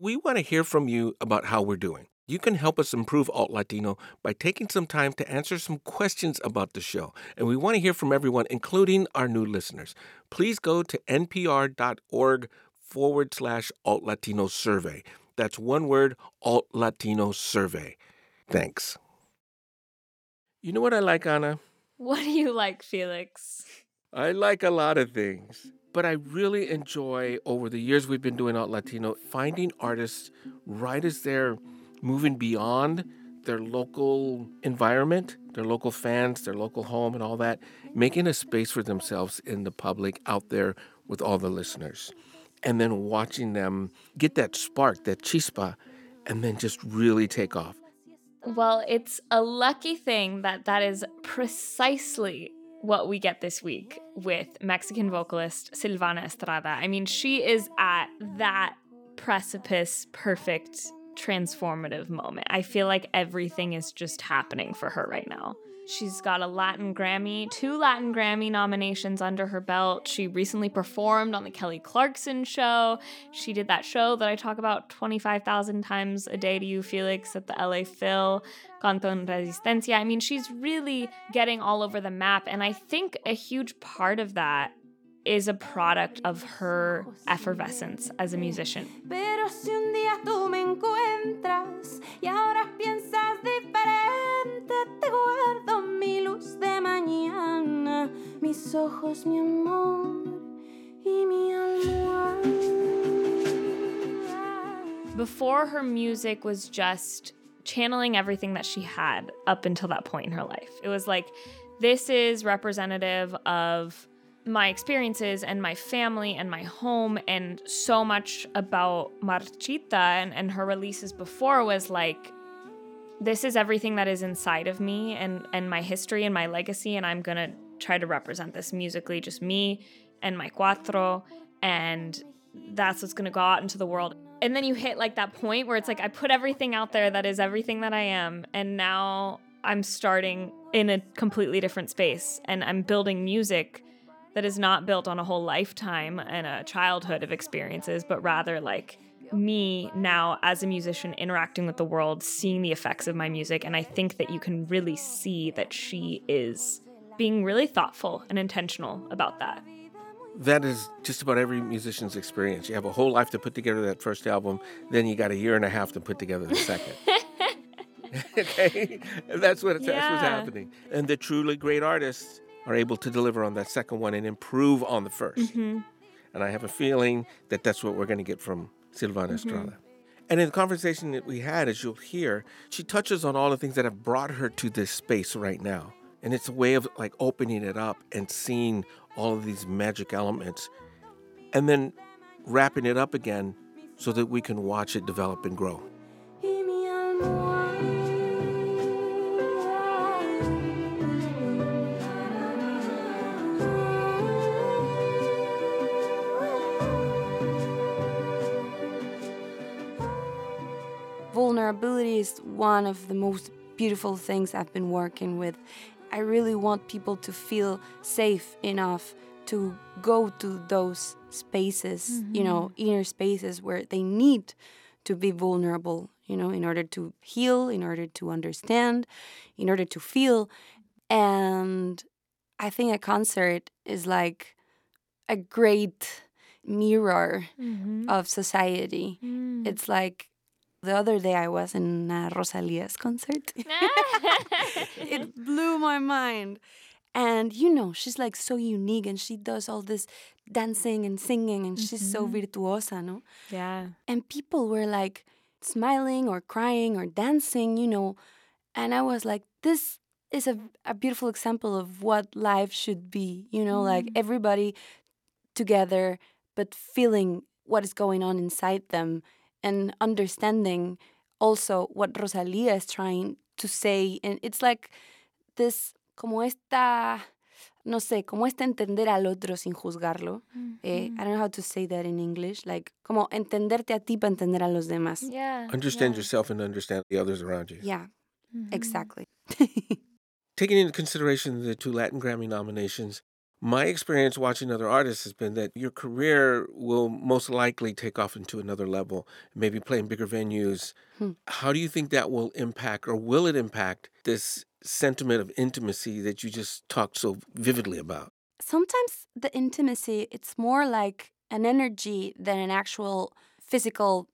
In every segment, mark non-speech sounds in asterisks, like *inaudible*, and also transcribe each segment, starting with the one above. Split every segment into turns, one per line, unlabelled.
We want to hear from you about how we're doing. You can help us improve Alt Latino by taking some time to answer some questions about the show. And we want to hear from everyone, including our new listeners. Please go to npr.org forward slash Alt Latino survey. That's one word, Alt Latino survey. Thanks. You know what I like, Anna?
What do you like, Felix?
I like a lot of things. But I really enjoy, over the years we've been doing Alt Latino, finding artists right as they're moving beyond their local environment, their local fans, their local home, and all that, making a space for themselves in the public out there with all the listeners. And then watching them get that spark, that chispa, and then just really take off.
Well, it's a lucky thing that that is precisely what we get this week with Mexican vocalist Silvana Estrada. I mean, she is at that precipice perfect transformative moment. I feel like everything is just happening for her right now. She's got a Latin Grammy, two Latin Grammy nominations under her belt. She recently performed on the Kelly Clarkson show. She did that show that I talk about 25,000 times a day to you, Felix, at the LA Phil, Canto en Resistencia. I mean, she's really getting all over the map. And I think a huge part of that is a product of her effervescence as a musician. Pero si un día tú me encuentras y ahora piensas diferente, te guardo mi luz de mañana, mis ojos, mi amor y mi almohada. Before her music was just channeling everything that she had up until that point in her life. It was like, this is representative of my experiences and my family and my home and so much about Marchita and, and her releases before was like this is everything that is inside of me and and my history and my legacy and I'm gonna try to represent this musically just me and my cuatro and that's what's gonna go out into the world. And then you hit like that point where it's like I put everything out there that is everything that I am and now I'm starting in a completely different space and I'm building music that is not built on a whole lifetime and a childhood of experiences, but rather like me now as a musician interacting with the world, seeing the effects of my music. And I think that you can really see that she is being really thoughtful and intentional about that.
That is just about every musician's experience. You have a whole life to put together that first album, then you got a year and a half to put together the second. *laughs* *laughs* okay? That's what, yeah. that's what's happening. And the truly great artists are able to deliver on that second one and improve on the 1st mm-hmm. And I have a feeling that that's what we're going to get from Silvana mm-hmm. Estrada. And in the conversation that we had, as you'll hear, she touches on all the things that have brought her to this space right now. And it's a way of like opening it up and seeing all of these magic elements and then wrapping it up again so that we can watch it develop and grow.
Vulnerability is one of the most beautiful things I've been working with. I really want people to feel safe enough to go to those spaces, mm-hmm. you know, mm-hmm. inner spaces where they need to be vulnerable, you know, in order to heal, in order to understand, in order to feel. And I think a concert is like a great mirror mm-hmm. of society. Mm. It's like the other day I was in a Rosalia's concert. *laughs* *laughs* it blew my mind. And you know, she's like so unique and she does all this dancing and singing and mm -hmm. she's so mm-hmm. virtuosa, no?
Yeah.
And people were like smiling or crying or dancing, you know. And I was like, this is a, a beautiful example of what life should be, you know, mm. like everybody together, but feeling what is going on inside them and understanding also what Rosalia is trying to say. And it's like this, como esta, no sé, como esta entender al otro sin juzgarlo. Mm-hmm. Eh, I don't know how to say that in English. Like, como entenderte a ti para entender a los demás.
Yeah.
Understand yeah. yourself and understand the others around you.
Yeah, mm-hmm. exactly. *laughs*
Taking into consideration the two Latin Grammy nominations, My experience watching other artists has been that your career will most likely take off into another level, maybe playing bigger venues. Hmm. How do you think that will impact, or will it impact, this sentiment of intimacy that you just talked so vividly about?
Sometimes the intimacy, it's more like an energy than an actual physical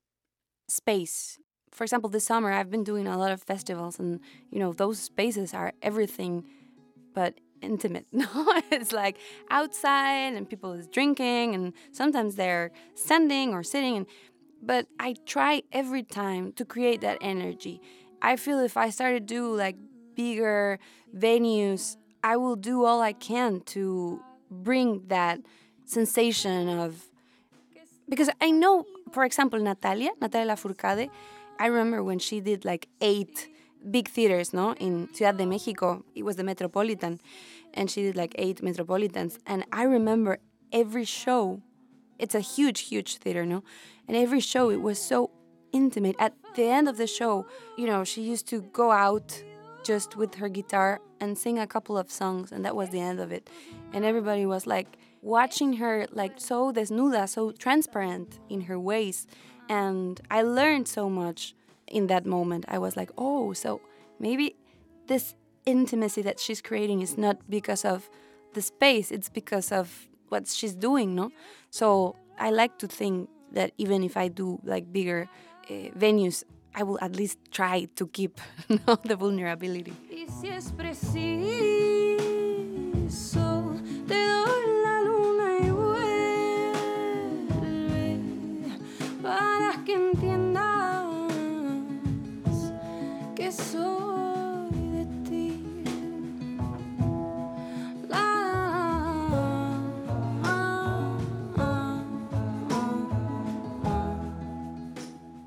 space. For example, this summer I've been doing a lot of festivals, and you know, those spaces are everything but intimate. *laughs* No, it's like outside and people is drinking and sometimes they're standing or sitting and but I try every time to create that energy. I feel if I start to do like bigger venues, I will do all I can to bring that sensation of because I know, for example, Natalia, Natalia Lafourcade, I remember when she did like eight big theaters, no, in Ciudad de Mexico. It was the Metropolitan, and she did like eight Metropolitans. And I remember every show. It's a huge, huge theater, no, and every show it was so intimate. At the end of the show, you know, she used to go out just with her guitar and sing a couple of songs, and that was the end of it. And everybody was like watching her, like so desnuda, so transparent in her ways. And I learned so much in that moment. I was like, oh, so maybe this intimacy that she's creating is not because of the space, it's because of what she's doing, no? So I like to think that even if I do like bigger uh, venues, I will at least try to keep *laughs* the vulnerability.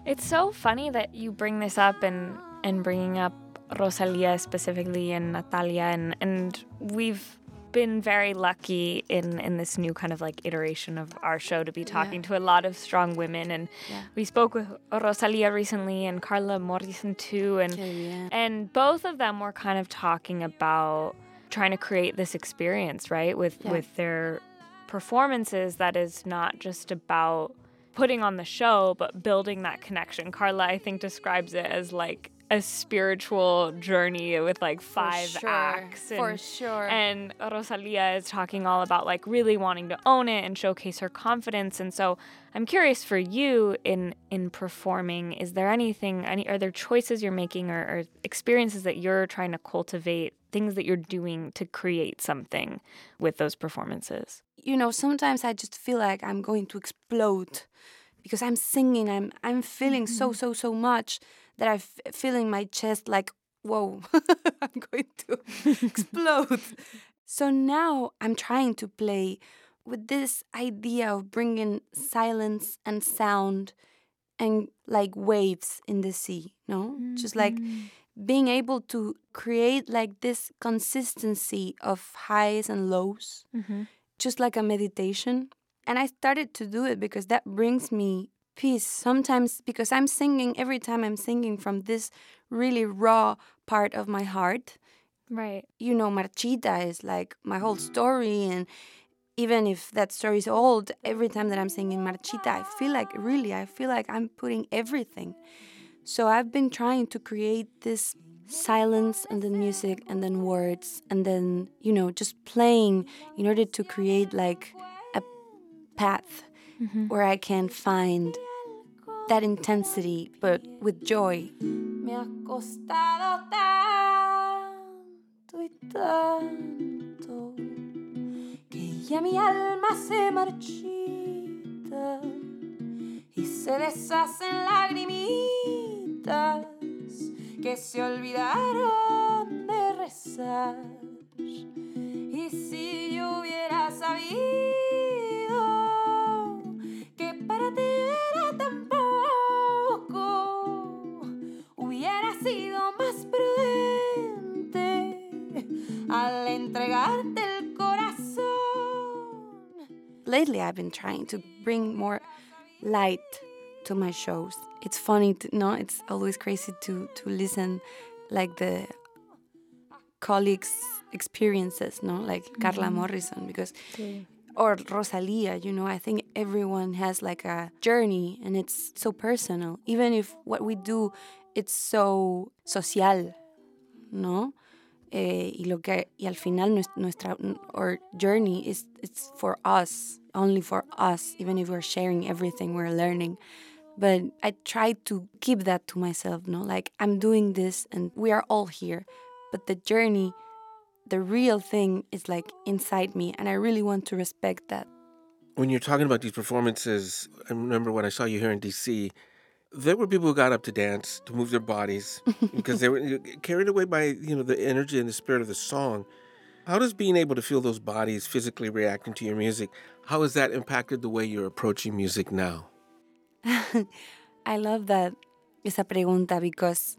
It's so funny that you bring this up and and bringing up Rosalia specifically and Natalia and and we've been very lucky in in this new kind of like iteration of our show to be talking yeah. to a lot of strong women and yeah. we spoke with Rosalia recently and Carla Morrison too and oh, yeah. and both of them were kind of talking about trying to create this experience right with with their performances that is not just about putting on the show, but building that connection. Carla, I think, describes it as like a spiritual journey with like five
sure,
acts.
And, for sure.
And Rosalia is talking all about like really wanting to own it and showcase her confidence. And so I'm curious for you in in performing, is there anything any are there choices you're making or, or experiences that you're trying to cultivate, things that you're doing to create something with those performances?
You know, sometimes I just feel like I'm going to explode because I'm singing, I'm I'm feeling mm-hmm. so so so much that I feel in my chest like whoa, *laughs* I'm going to *laughs* explode. so now I'm trying to play with this idea of bringing silence and sound and like waves in the sea, no? Mm-hmm. Just like mm-hmm. being able to create like this consistency of highs and lows, mm-hmm. just like a meditation. And I started to do it because that brings me peace. Sometimes because I'm singing, every time I'm singing from this really raw part of my heart.
Right.
You know, Marchita is like my whole story. And even if that story is old, every time that I'm singing Marchita, I feel like really, I feel like I'm putting everything. So I've been trying to create this silence and then music and then words and then, you know, just playing in order to create like a path mm-hmm. where I can find that intensity, but with joy. Me ha costado tanto y tanto que ya mi alma se marchita y se deshacen lagrimitas que se olvidaron de rezar. Y si yo hubiera sabido lately I've been trying to bring more light to my shows. It's funny to no, it's always crazy to to listen like the colleagues' experiences, no, like Carla mm-hmm. Morrison, because or Rosalia, you know, I think everyone has like a journey and it's so personal. Even if what we do it's so social, ¿no? Eh, y lo que y al final nuestra our journey is it's for us, only for us, even if we're sharing everything we're learning. But I try to keep that to myself, no? Like I'm doing this and we are all here. But the journey, the real thing is like inside me and I really want to respect that.
When you're talking about these performances, I remember when I saw you here in DC, there were people who got up to dance, to move their bodies, because they were carried away by you know the energy and the spirit of the song. How does being able to feel those bodies physically reacting to your music, how has that impacted the way you're approaching music now? *laughs*
I love that esa pregunta because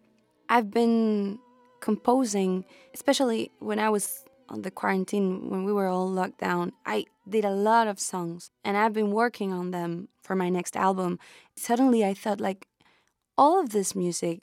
I've been composing, especially when I was on the quarantine when we were all locked down. I did a lot of songs and I've been working on them for my next album. Suddenly I thought like all of this music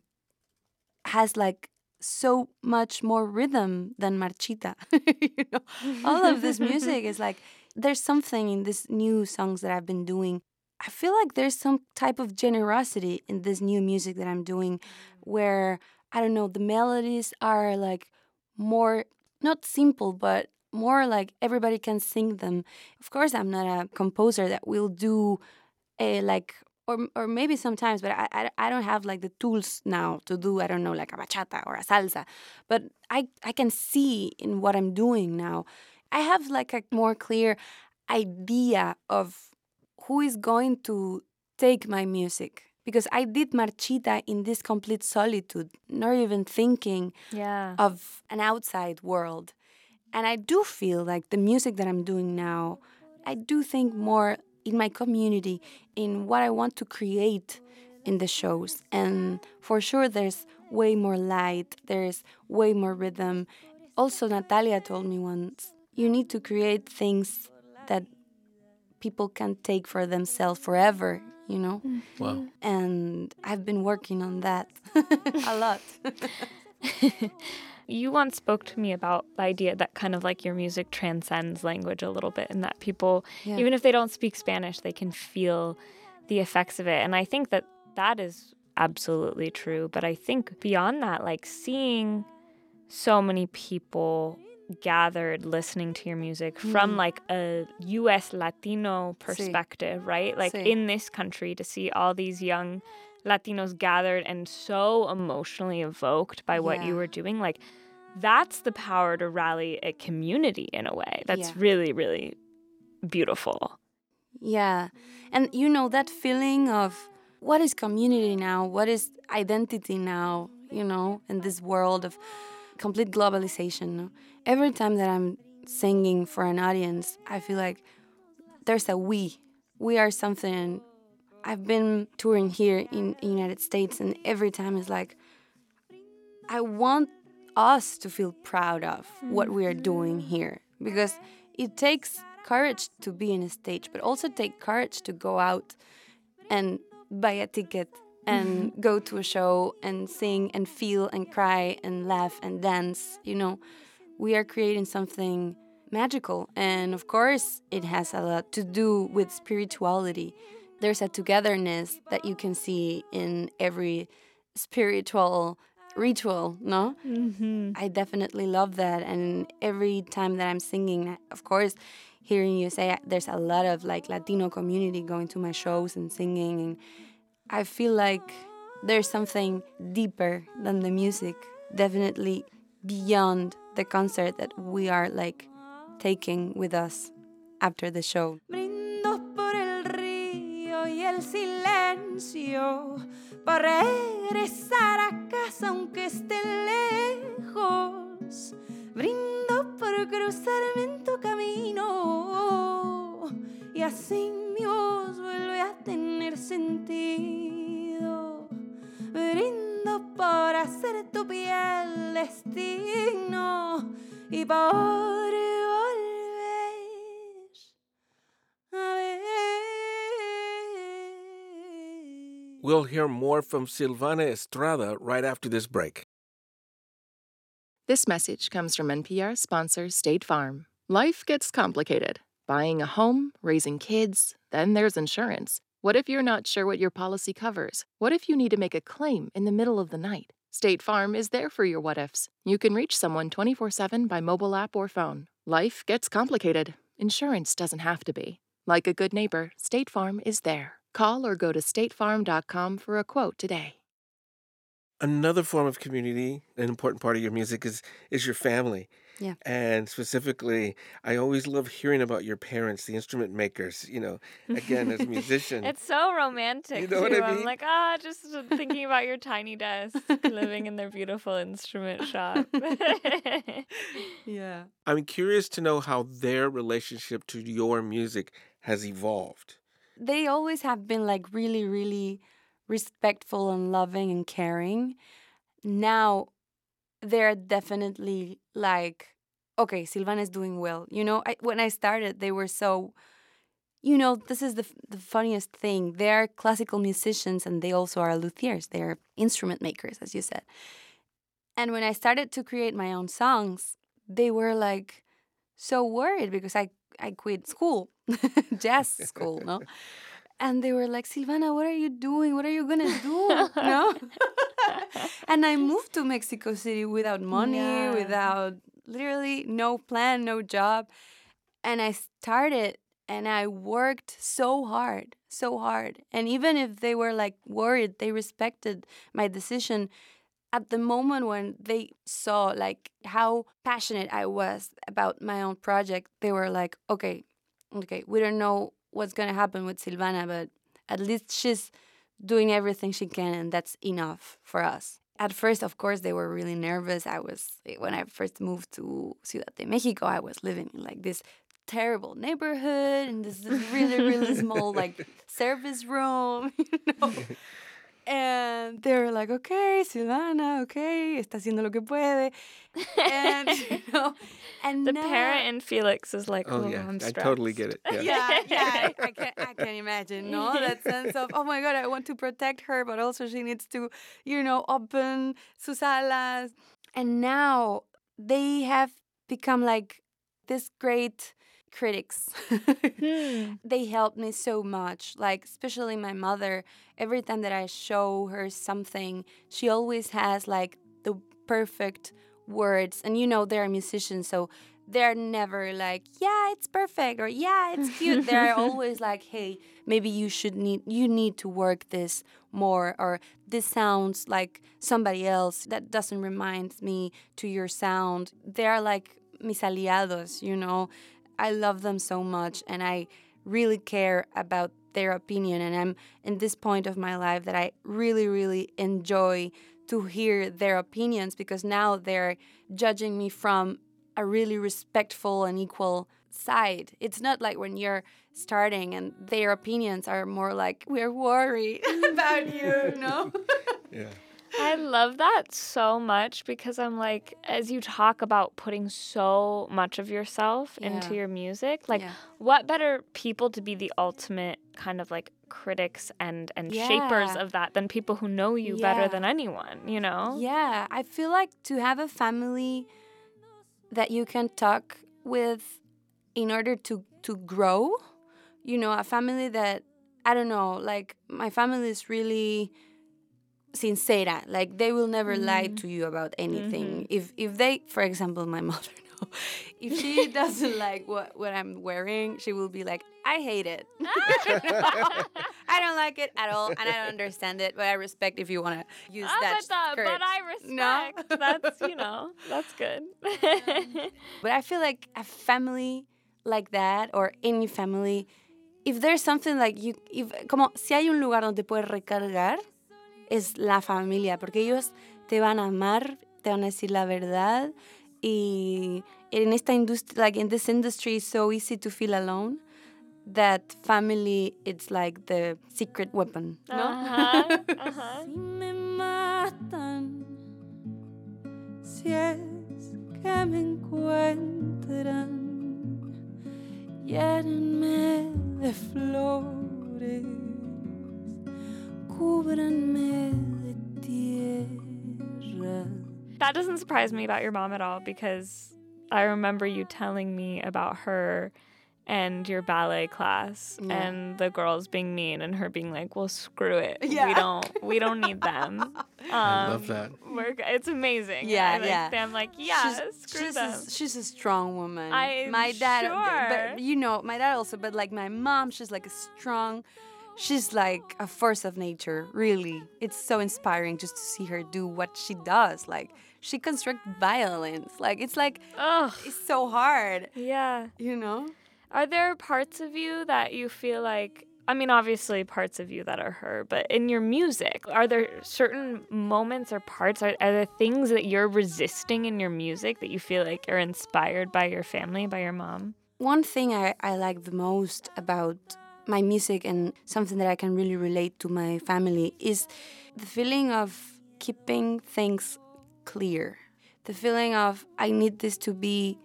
has like so much more rhythm than marchita. *laughs* you know, all of this music is like there's something in these new songs that I've been doing. I feel like there's some type of generosity in this new music that I'm doing mm. where I don't know, the melodies are like more not simple, but more like everybody can sing them. Of course, I'm not a composer that will do a like or or maybe sometimes, but I, I, I don't have like the tools now to do I don't know like a bachata or a salsa, but I I can see in what I'm doing now. I have like a more clear idea of who is going to take my music because I did marchita in this complete solitude, not even thinking
yeah.
of an outside world. And I do feel like the music that I'm doing now, I do think more in my community, in what I want to create in the shows. And for sure, there's way more light, there's way more rhythm. Also, Natalia told me once you need to create things that people can take for themselves forever you know? Mm-hmm.
Wow.
And I've been working on that *laughs* a lot. *laughs*
you once spoke to me about the idea that kind of like your music transcends language a little bit and that people, yeah. even if they don't speak Spanish, they can feel the effects of it. And I think that that is absolutely true. But I think beyond that, like seeing so many people gathered listening to your music mm. from like a US Latino perspective, sí. right? Like sí. in this country to see all these young Latinos gathered and so emotionally evoked by what yeah. you were doing, like that's the power to rally a community in a way. That's yeah. really, really beautiful.
Yeah. And you know, that feeling of what is community now? What is identity now? You know, in this world of complete globalization. Every time that I'm singing for an audience, I feel like there's a we. We are something. I've been touring here in the United States, and every time it's like, I want us to feel proud of what we are doing here because it takes courage to be in a stage, but also take courage to go out and buy a ticket and *laughs* go to a show and sing and feel and cry and laugh and dance. You know, we are creating something magical. And of course, it has a lot to do with spirituality. There's a togetherness that you can see in every spiritual ritual, no?
Mm-hmm.
I definitely love that. And every time that I'm singing, of course, hearing you say there's a lot of like Latino community going to my shows and singing and I feel like there's something deeper than the music, definitely beyond the concert that we are like taking with us after the show. El silencio para regresar a casa aunque esté lejos. Brindo por cruzarme
We'll hear more from Silvana Estrada right after this break.
This message comes from NPR sponsor State Farm. Life gets complicated. Buying a home, raising kids, then there's insurance. What if you're not sure what your policy covers? What if you need to make a claim in the middle of the night? State Farm is there for your what ifs. You can reach someone 24 7 by mobile app or phone. Life gets complicated. Insurance doesn't have to be. Like a good neighbor, State Farm is there. Call or go to statefarm.com for a quote today.
Another form of community, an important part of your music is is your family.
Yeah.
And specifically, I always love hearing about your parents, the instrument makers, you know, again as a *laughs* musician.
It's so romantic.
You know what
too.
I
I'm
mean?
like, ah, just thinking about your tiny desk, living *laughs* in their beautiful instrument shop. *laughs*
Yeah.
I'm curious to know how their relationship to your music has evolved.
They always have been like really, really respectful and loving and caring. Now they're definitely like, okay, Silvana is doing well. You know, I, when I started, they were so, you know, this is the, the funniest thing. They're classical musicians and they also are luthiers. They're instrument makers, as you said. And when I started to create my own songs, they were like so worried because I, I quit school, *laughs* jazz school, no? *laughs* And they were like, Silvana, what are you doing? What are you gonna do? no? *laughs* and I moved to Mexico City without money,
Yeah.
without literally no plan, no job. And I started and I worked so hard, so hard. And even if they were like worried, they respected my decision. At the moment when they saw like how passionate I was about my own project, they were like, okay, okay, we don't know what's gonna happen with Silvana, but at least she's doing everything she can, and that's enough for us. At first, of course, they were really nervous. I was eh, when I first moved to Ciudad de Mexico, I was living in like this terrible neighborhood and this really really small like *laughs* service room, *laughs* you know. And they were like, okay, Silvana, okay, está haciendo lo que puede. And, *laughs* you know, and
the
now-
parent in Felix is like,
Oh,
oh,
yeah,
I'm
I totally get it. *laughs* Yeah.
yeah, yeah, I, *laughs* I can I can imagine, no, that sense of oh my god, I want to protect her, but also she needs to, you know, open sus alas. And now they have become like this great critics. *laughs*
Hmm.
they helped me so much, like especially my mother. Every time that I show her something, she always has like the perfect words. And you know, they're musicians, so they're never like, yeah, it's perfect or yeah, it's cute. they're *laughs* always like, hey, maybe you should need you need to work this more or this sounds like somebody else that doesn't remind me to your sound. They're like mis aliados, you know. I love them so much and I really care about their opinion and I'm in this point of my life that I really really enjoy to hear their opinions because now they're judging me from a really respectful and equal side. It's not like when you're starting and their opinions are more like we're worried *laughs* about you, no? *laughs*
Yeah.
I love that so much because I'm like, as you talk about putting so much of yourself into your music, like,
Yeah.
what better people to be the ultimate kind of like critics and and shapers of that than people who know you better than anyone, you know?
Yeah, I feel like to have a family that you can talk with in order to to grow, you know, a family that I don't know, like my family is really sincera. Like they will never lie mm-hmm. to you about anything. Mm-hmm. If if they, for example, my *laughs* mother, no, if she *laughs* doesn't like what what I'm wearing, she will be like, I hate it. *laughs* I don't like it at all, and I don't understand it. But I respect if you want to use that
but,
skirt.
but I
No?
respect. That's you know, that's good.
Um, but I feel like a family like that or any family, if there's something like you, if, como si hay un lugar donde puedes recargar, es la familia, porque ellos te van a amar, te van a decir la verdad y en esta industria, like in this industry, it's so easy to feel alone. That family, it's like the secret weapon, no?
Ajá, *laughs* ajá.
Si me matan, si es que me encuentran, llénenme de flores.
That doesn't surprise me about your mom at all because I remember you telling me about her and your ballet class
Yeah.
and the girls being mean and her being like, "Well, screw it.
Yeah.
We don't we don't need them." Um, *laughs*
I love that.
We're, it's amazing.
Yeah,
I, like,
yeah.
I'm like, yeah,
she's,
screw
she's
them.
A, she's a strong woman.
I'm
my dad,
sure.
but you know, my dad also. But like my mom, she's like a strong. She's like a force of nature. Really, it's so inspiring just to see her do what she does. Like she constructs violins. Like it's like
Ugh.
it's so hard.
Yeah.
You know.
Are there parts of you that you feel like I mean obviously parts of you that are her, but in your music, are there certain moments or parts are, are there things that you're resisting in your music that you feel like are inspired by your family, by your mom?
One thing I, I like the most about my music and something that I can really relate to my family is the feeling of keeping things clear. The feeling of I need this to be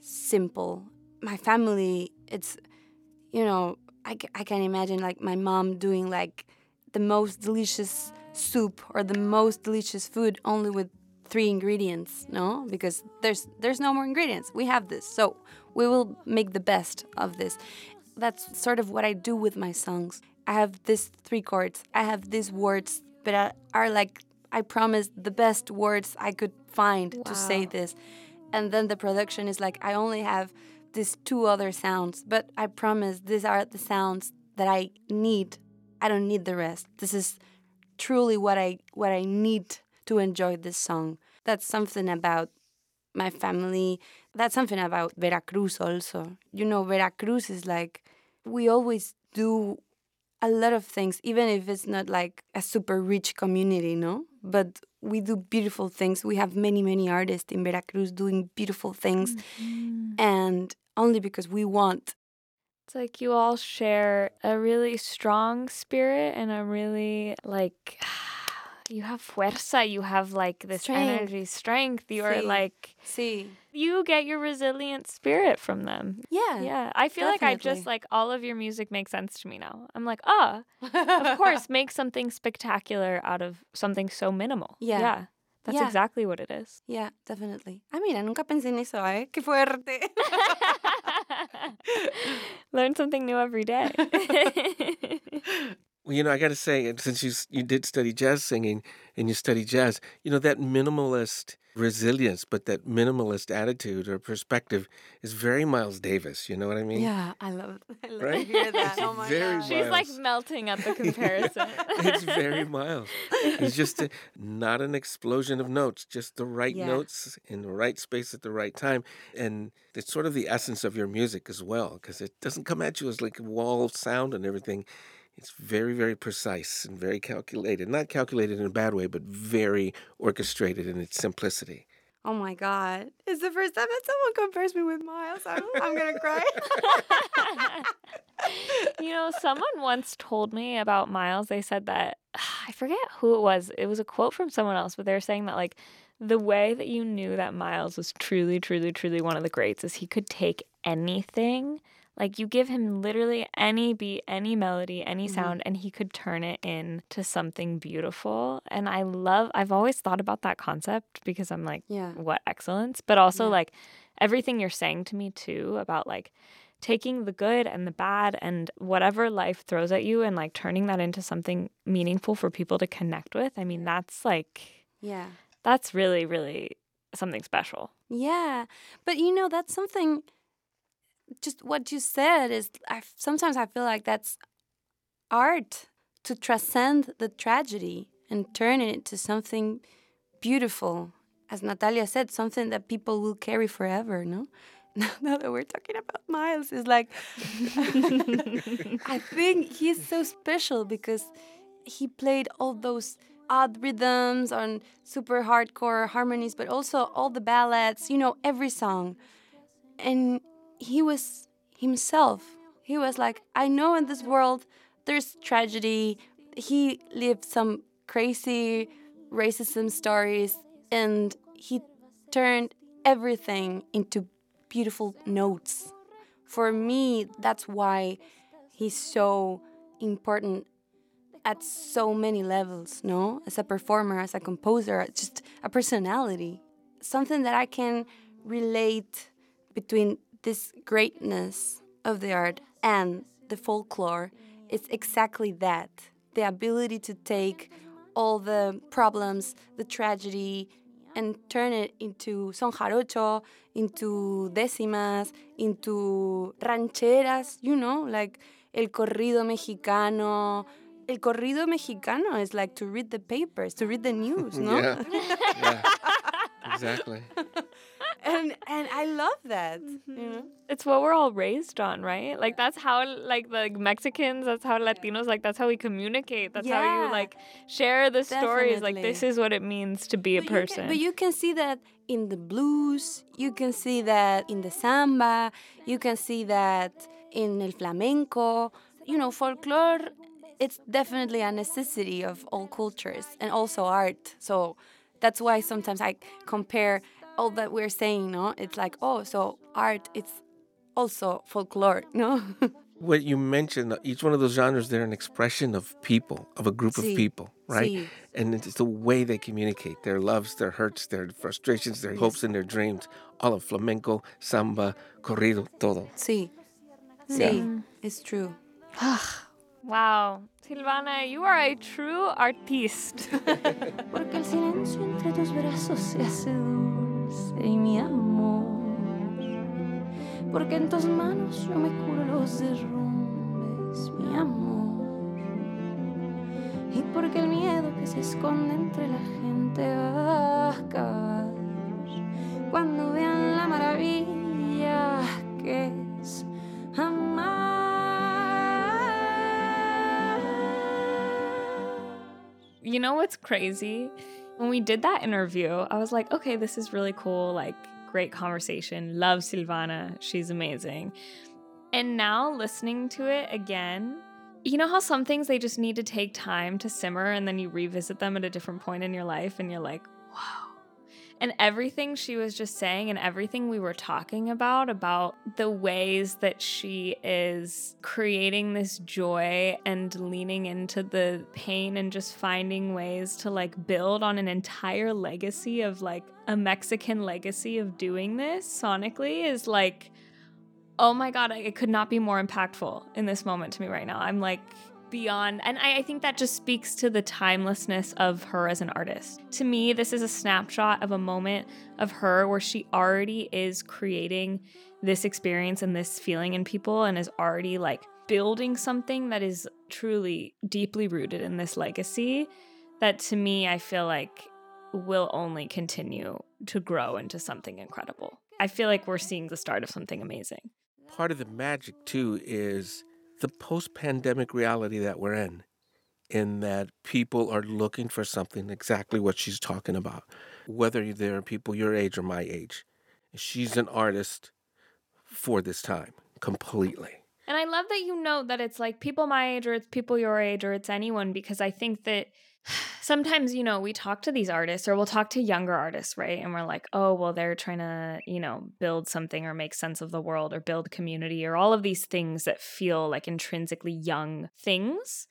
simple. My family, it's, you know, I, I can imagine like my mom doing like the most delicious soup or the most delicious food only with three ingredients no because there's there's no more ingredients we have this so we will make the best of this that's sort of what i do with my songs. I have these three chords i have these words but are, are like i promise the best words i could find to say this. And then the production is like i only have these two other sounds but i promise these are the sounds that i need. I don't need the rest. This is truly what i what i need to enjoy this song. That's something about my family. That's something about veracruz also. You know veracruz is like we always do a lot of things even if it's not like a super rich community no? But we do beautiful things. We have many many artists in veracruz doing beautiful things. Mm-hmm. And only because we want.
It's like you all share a really strong spirit and a really like you have fuerza, you have like this
Strength.
energy, strength. You are
Sí.
like
see
you get your resilient spirit from them.
yeah
Yeah, I feel like I just like all of your music makes sense to me now. I'm like, ah, of *laughs* course, make something spectacular out of something so minimal.
Yeah.
yeah, that's
Yeah.
exactly what it is.
yeah definitely ah mira nunca pensé en eso eh qué fuerte *laughs*
Learn something new every day. *laughs*
Well, you know, I got to say, since you you did study jazz singing and you study jazz, you know that minimalist resilience, but that minimalist attitude or perspective is very Miles Davis. You know what I mean?
yeah I love *laughs* I love
Right?
to hear that oh my
very
god
She's like melting at the *laughs* comparison. *laughs*
it's very Miles. It's just a, not an explosion of notes, just the right
Yeah.
notes in the right space at the right time, and it's sort of the essence of your music as well, because it doesn't come at you as like a wall of sound and everything. It's very, very precise and very calculated. Not calculated in a bad way, but very orchestrated in its simplicity.
Oh my god. It's the first time that someone compares me with Miles. I'm, I'm gonna cry. *laughs*
you know, someone once told me about Miles. They said that *sighs* I forget who it was. It was a quote from someone else, but they were saying that like the way that you knew that Miles was truly, truly, truly one of the greats is he could take anything. Like you give him literally any beat, any melody, any
Mhm.
sound, and he could turn it into something beautiful. And I love I've always thought about that concept because I'm like,
Yeah.
what excellence. But also
Yeah.
like everything you're saying to me too about like taking the good and the bad and whatever life throws at you and like turning that into something meaningful for people to connect with. I mean, that's like
Yeah.
that's really, really something special.
Yeah. But you know, that's something just what you said is I sometimes I feel like that's art to transcend the tragedy and turn it into something beautiful. As Natalia said, something that people will carry forever, no? *laughs* Now that we're talking about Miles, is like *laughs* I think he's so special because he played all those odd rhythms on super hardcore harmonies, but also all the ballads, you know, every song. And he was himself. He was like, I know in this world there's tragedy. He lived some crazy racism stories and he turned everything into beautiful notes. For me, that's why he's so important at so many levels, no? As a performer, as a composer, just a personality. Something that I can relate between this greatness of the art and the folklore is exactly that the ability to take all the problems, the tragedy, and turn it into son jarocho, into décimas, into rancheras, you know, like el corrido mexicano. El corrido mexicano is like to read the papers, to read the news, *laughs* no?
Yeah. yeah. *laughs* Exactly.
And and I love that. You mm-hmm. know?
It's what we're all raised on, right? Like that's how like the Mexicans, that's how Latinos, like that's how we communicate. That's how you like share the stories. Like this is what it means to be a
But you can-
person.
but you can see that in the blues, you can see that in the samba, you can see that in el flamenco. You know, folklore, it's definitely a necessity of all cultures and also art. So that's why sometimes I compare all that we're saying, no? It's like, oh, so art, it's also folklore, *laughs* no?
What you mentioned, each one of those genres, they're an expression of people, of a group of people, right?
sí.
And it's the way they communicate their loves, their hurts, their frustrations, their hopes, and their dreams. All of flamenco, samba, corrido, todo.
sí. Sí, it's true. *sighs*
wow. Silvana, you are a true artiste. *laughs*
Y mi amor. Porque en tus manos yo me curo los derrumbes, mi amor. Y porque el miedo que se esconde entre la gente va. Cuando vean la maravilla que es amar.
You know what's crazy? When we did that interview, I was like, okay, this is really cool. Like, great conversation. Love Silvana. She's amazing. And now listening to it again, you know how some things they just need to take time to simmer and then you revisit them at a different point in your life and you're like, wow. And everything she was just saying and everything we were talking about, about the ways that she is creating this joy and leaning into the pain and just finding ways to like build on an entire legacy of like a Mexican legacy of doing this sonically is like, oh my God, it could not be more impactful in this moment to me right now. I'm like, beyond and I, I think that just speaks to the timelessness of her as an artist. To me this is a snapshot of a moment of her where she already is creating this experience and this feeling in people and is already like building something that is truly deeply rooted in this legacy that to me i feel like will only continue to grow into something incredible. I feel like we're seeing the start of something amazing.
Part of the magic, too, is the post pandemic reality that we're in, in that people are looking for something exactly what she's talking about, whether they're people your age or my age. She's an artist for this time completely.
And I love that you note that it's like people my age or it's people your age or it's anyone because I think that sometimes, you know, we talk to these artists or we'll talk to younger artists, right? And we're like, oh, well, they're trying to, you know, build something or make sense of the world or build community or all of these things that feel like intrinsically young things.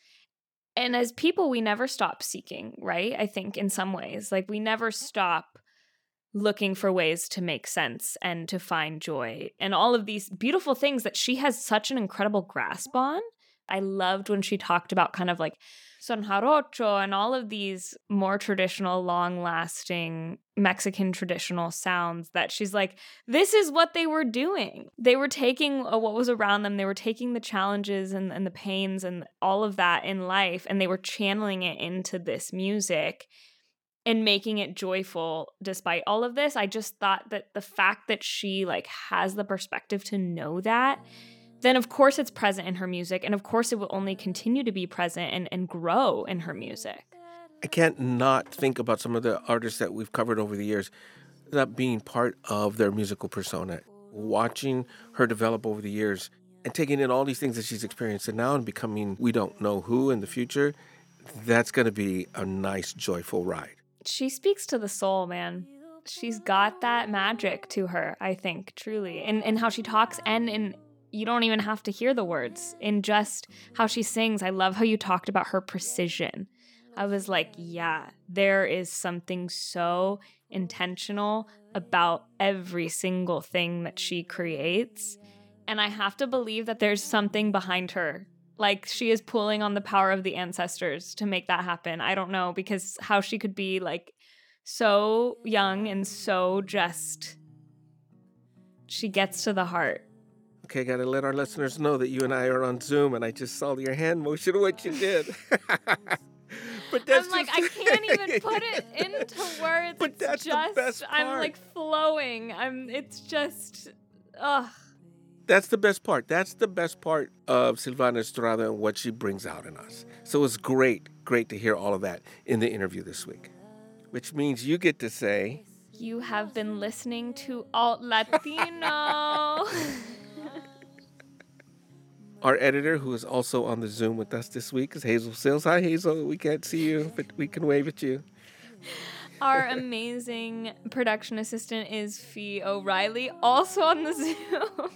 And as people, we never stop seeking, right? I think in some ways, like we never stop looking for ways to make sense and to find joy and all of these beautiful things that she has such an incredible grasp on. I loved when she talked about kind of like son jarocho and all of these more traditional, long lasting Mexican traditional sounds that she's like, this is what they were doing. They were taking uh, what was around them, they were taking the challenges and, and the pains and all of that in life, and they were channeling it into this music and making it joyful despite all of this i just thought that the fact that she like has the perspective to know that then of course it's present in her music and of course it will only continue to be present and, and grow in her music
I can't not think about some of the artists that we've covered over the years that being part of their musical persona. Watching her develop over the years and taking in all these things that she's experienced and now and becoming we don't know who in the future, that's going to be a nice, joyful ride.
she speaks to the soul man she's got that magic to her i think truly in, in how she talks and in you don't even have to hear the words in just how she sings. I love how you talked about her precision. I was like, yeah, there is something so intentional about every single thing that she creates. And I have to believe that there's something behind her. Like she is pulling on the power of the ancestors to make that happen. I don't know because how she could be like so young and so just she gets to the heart.
Okay, gotta let our listeners know that you and I are on Zoom, and I just saw your hand motion what you did. *laughs*
but that's I'm like I can't even *laughs* put it into words. But it's that's just, the best part. I'm like flowing. I'm. It's just. Ugh.
That's the best part. That's the best part of Silvana Estrada and what she brings out in us. So it's great, great to hear all of that in the interview this week. Which means you get to say.
You have been listening to Alt Latino. *laughs*
Our editor, who is also on the Zoom with us this week, is Hazel Sills. Hi, Hazel. We can't see you, but we can wave at you.
Our amazing production assistant is Fee O'Reilly, also on the Zoom.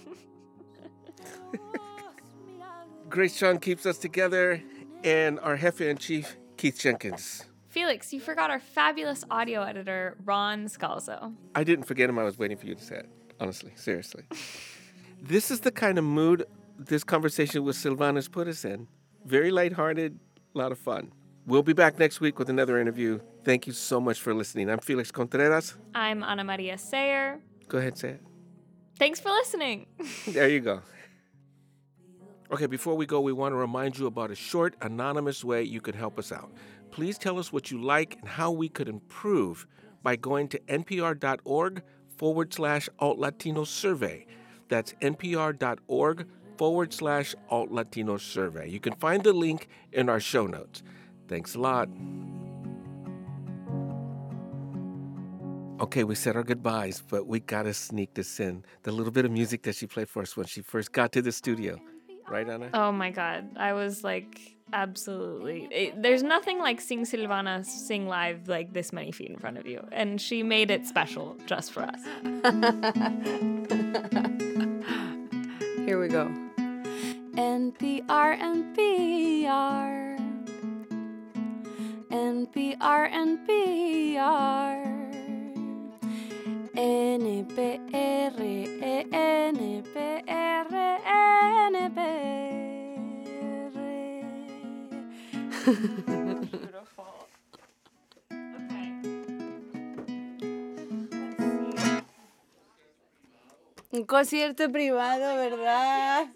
*laughs*
Grace Sean keeps us together, and our Jefe in Chief, Keith Jenkins.
Felix, you forgot our fabulous audio editor, Ron Scalzo.
I didn't forget him. I was waiting for you to say it. Honestly, seriously. *laughs* this is the kind of mood this conversation with Silvana's put us in. Very lighthearted, a lot of fun. We'll be back next week with another interview. Thank you so much for listening. I'm Felix Contreras.
I'm Ana Maria Sayre.
Go ahead, say it.
Thanks for listening. *laughs*
there you go. Okay, before we go, we want to remind you about a short, anonymous way you could help us out. Please tell us what you like and how we could improve by going to npr.org forward slash alt Latino survey. That's npr.org forward slash alt Latino survey. You can find the link in our show notes. Thanks a lot. Okay, we said our goodbyes, but we gotta sneak this in. The little bit of music that she played for us when she first got to the studio. Right, Anna?
Oh my God. I was like, absolutely. It, there's nothing like seeing Silvana sing live like this many feet in front of you. And she made it special just for us. *laughs*
Here we go. NPR, NPR. NPR, NPR. NPR, Un concierto privado, ¿verdad?